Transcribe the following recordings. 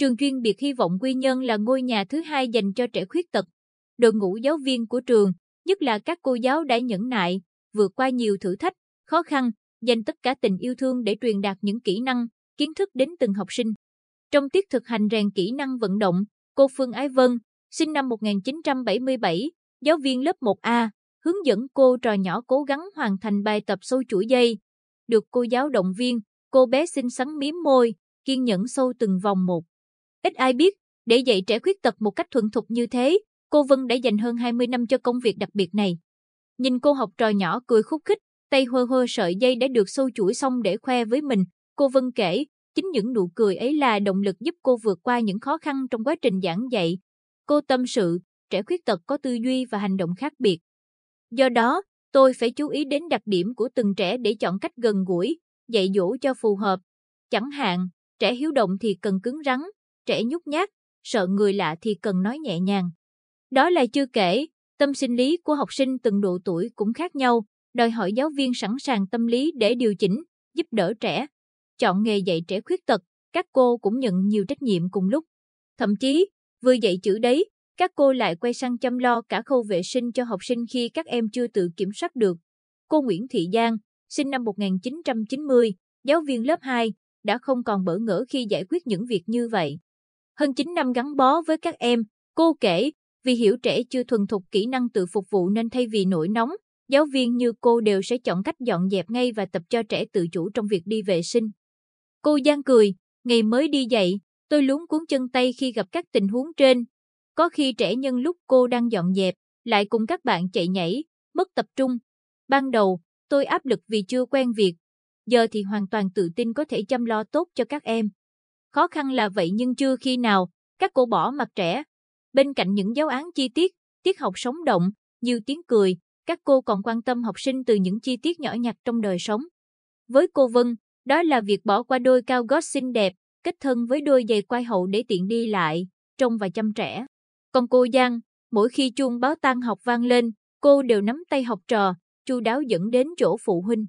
Trường chuyên biệt hy vọng Quy Nhân là ngôi nhà thứ hai dành cho trẻ khuyết tật. Đội ngũ giáo viên của trường, nhất là các cô giáo đã nhẫn nại, vượt qua nhiều thử thách, khó khăn, dành tất cả tình yêu thương để truyền đạt những kỹ năng, kiến thức đến từng học sinh. Trong tiết thực hành rèn kỹ năng vận động, cô Phương Ái Vân, sinh năm 1977, giáo viên lớp 1A, hướng dẫn cô trò nhỏ cố gắng hoàn thành bài tập sâu chuỗi dây. Được cô giáo động viên, cô bé xinh xắn miếm môi, kiên nhẫn sâu từng vòng một. Ít ai biết, để dạy trẻ khuyết tật một cách thuận thục như thế, cô Vân đã dành hơn 20 năm cho công việc đặc biệt này. Nhìn cô học trò nhỏ cười khúc khích, tay hơ hơ sợi dây đã được sâu chuỗi xong để khoe với mình, cô Vân kể, chính những nụ cười ấy là động lực giúp cô vượt qua những khó khăn trong quá trình giảng dạy. Cô tâm sự, trẻ khuyết tật có tư duy và hành động khác biệt. Do đó, tôi phải chú ý đến đặc điểm của từng trẻ để chọn cách gần gũi, dạy dỗ cho phù hợp. Chẳng hạn, trẻ hiếu động thì cần cứng rắn, trẻ nhút nhát, sợ người lạ thì cần nói nhẹ nhàng. Đó là chưa kể, tâm sinh lý của học sinh từng độ tuổi cũng khác nhau, đòi hỏi giáo viên sẵn sàng tâm lý để điều chỉnh, giúp đỡ trẻ. Chọn nghề dạy trẻ khuyết tật, các cô cũng nhận nhiều trách nhiệm cùng lúc. Thậm chí, vừa dạy chữ đấy, các cô lại quay sang chăm lo cả khâu vệ sinh cho học sinh khi các em chưa tự kiểm soát được. Cô Nguyễn Thị Giang, sinh năm 1990, giáo viên lớp 2, đã không còn bỡ ngỡ khi giải quyết những việc như vậy. Hơn 9 năm gắn bó với các em, cô kể, vì hiểu trẻ chưa thuần thục kỹ năng tự phục vụ nên thay vì nổi nóng, giáo viên như cô đều sẽ chọn cách dọn dẹp ngay và tập cho trẻ tự chủ trong việc đi vệ sinh. Cô Giang cười, ngày mới đi dạy, tôi luống cuốn chân tay khi gặp các tình huống trên. Có khi trẻ nhân lúc cô đang dọn dẹp, lại cùng các bạn chạy nhảy, mất tập trung. Ban đầu, tôi áp lực vì chưa quen việc, giờ thì hoàn toàn tự tin có thể chăm lo tốt cho các em. Khó khăn là vậy nhưng chưa khi nào, các cô bỏ mặt trẻ. Bên cạnh những giáo án chi tiết, tiết học sống động, nhiều tiếng cười, các cô còn quan tâm học sinh từ những chi tiết nhỏ nhặt trong đời sống. Với cô Vân, đó là việc bỏ qua đôi cao gót xinh đẹp, kết thân với đôi giày quai hậu để tiện đi lại, trông và chăm trẻ. Còn cô Giang, mỗi khi chuông báo tan học vang lên, cô đều nắm tay học trò, chu đáo dẫn đến chỗ phụ huynh.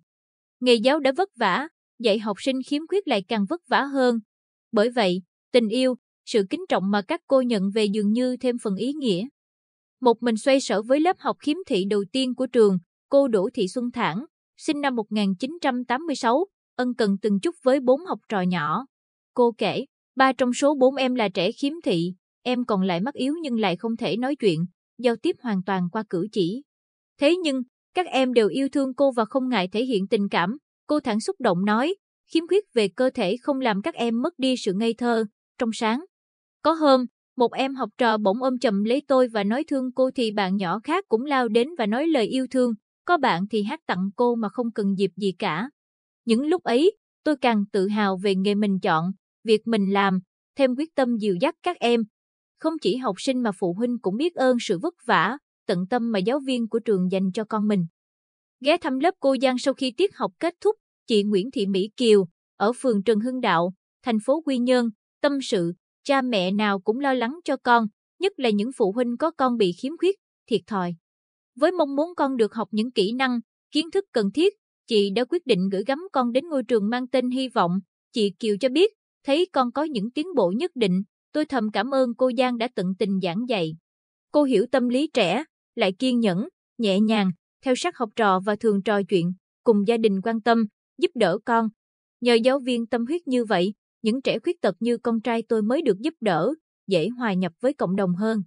Nghề giáo đã vất vả, dạy học sinh khiếm khuyết lại càng vất vả hơn. Bởi vậy, tình yêu, sự kính trọng mà các cô nhận về dường như thêm phần ý nghĩa. Một mình xoay sở với lớp học khiếm thị đầu tiên của trường, cô Đỗ Thị Xuân Thản, sinh năm 1986, ân cần từng chút với bốn học trò nhỏ. Cô kể, ba trong số bốn em là trẻ khiếm thị, em còn lại mắt yếu nhưng lại không thể nói chuyện, giao tiếp hoàn toàn qua cử chỉ. Thế nhưng, các em đều yêu thương cô và không ngại thể hiện tình cảm, cô thẳng xúc động nói, khiếm khuyết về cơ thể không làm các em mất đi sự ngây thơ, trong sáng. Có hôm, một em học trò bỗng ôm chầm lấy tôi và nói thương cô thì bạn nhỏ khác cũng lao đến và nói lời yêu thương, có bạn thì hát tặng cô mà không cần dịp gì cả. Những lúc ấy, tôi càng tự hào về nghề mình chọn, việc mình làm, thêm quyết tâm dìu dắt các em. Không chỉ học sinh mà phụ huynh cũng biết ơn sự vất vả, tận tâm mà giáo viên của trường dành cho con mình. Ghé thăm lớp cô Giang sau khi tiết học kết thúc, chị Nguyễn Thị Mỹ Kiều, ở phường Trần Hưng Đạo, thành phố Quy Nhơn, tâm sự, cha mẹ nào cũng lo lắng cho con, nhất là những phụ huynh có con bị khiếm khuyết, thiệt thòi. Với mong muốn con được học những kỹ năng, kiến thức cần thiết, chị đã quyết định gửi gắm con đến ngôi trường mang tên hy vọng. Chị Kiều cho biết, thấy con có những tiến bộ nhất định, tôi thầm cảm ơn cô Giang đã tận tình giảng dạy. Cô hiểu tâm lý trẻ, lại kiên nhẫn, nhẹ nhàng, theo sát học trò và thường trò chuyện, cùng gia đình quan tâm, giúp đỡ con. Nhờ giáo viên tâm huyết như vậy, những trẻ khuyết tật như con trai tôi mới được giúp đỡ, dễ hòa nhập với cộng đồng hơn.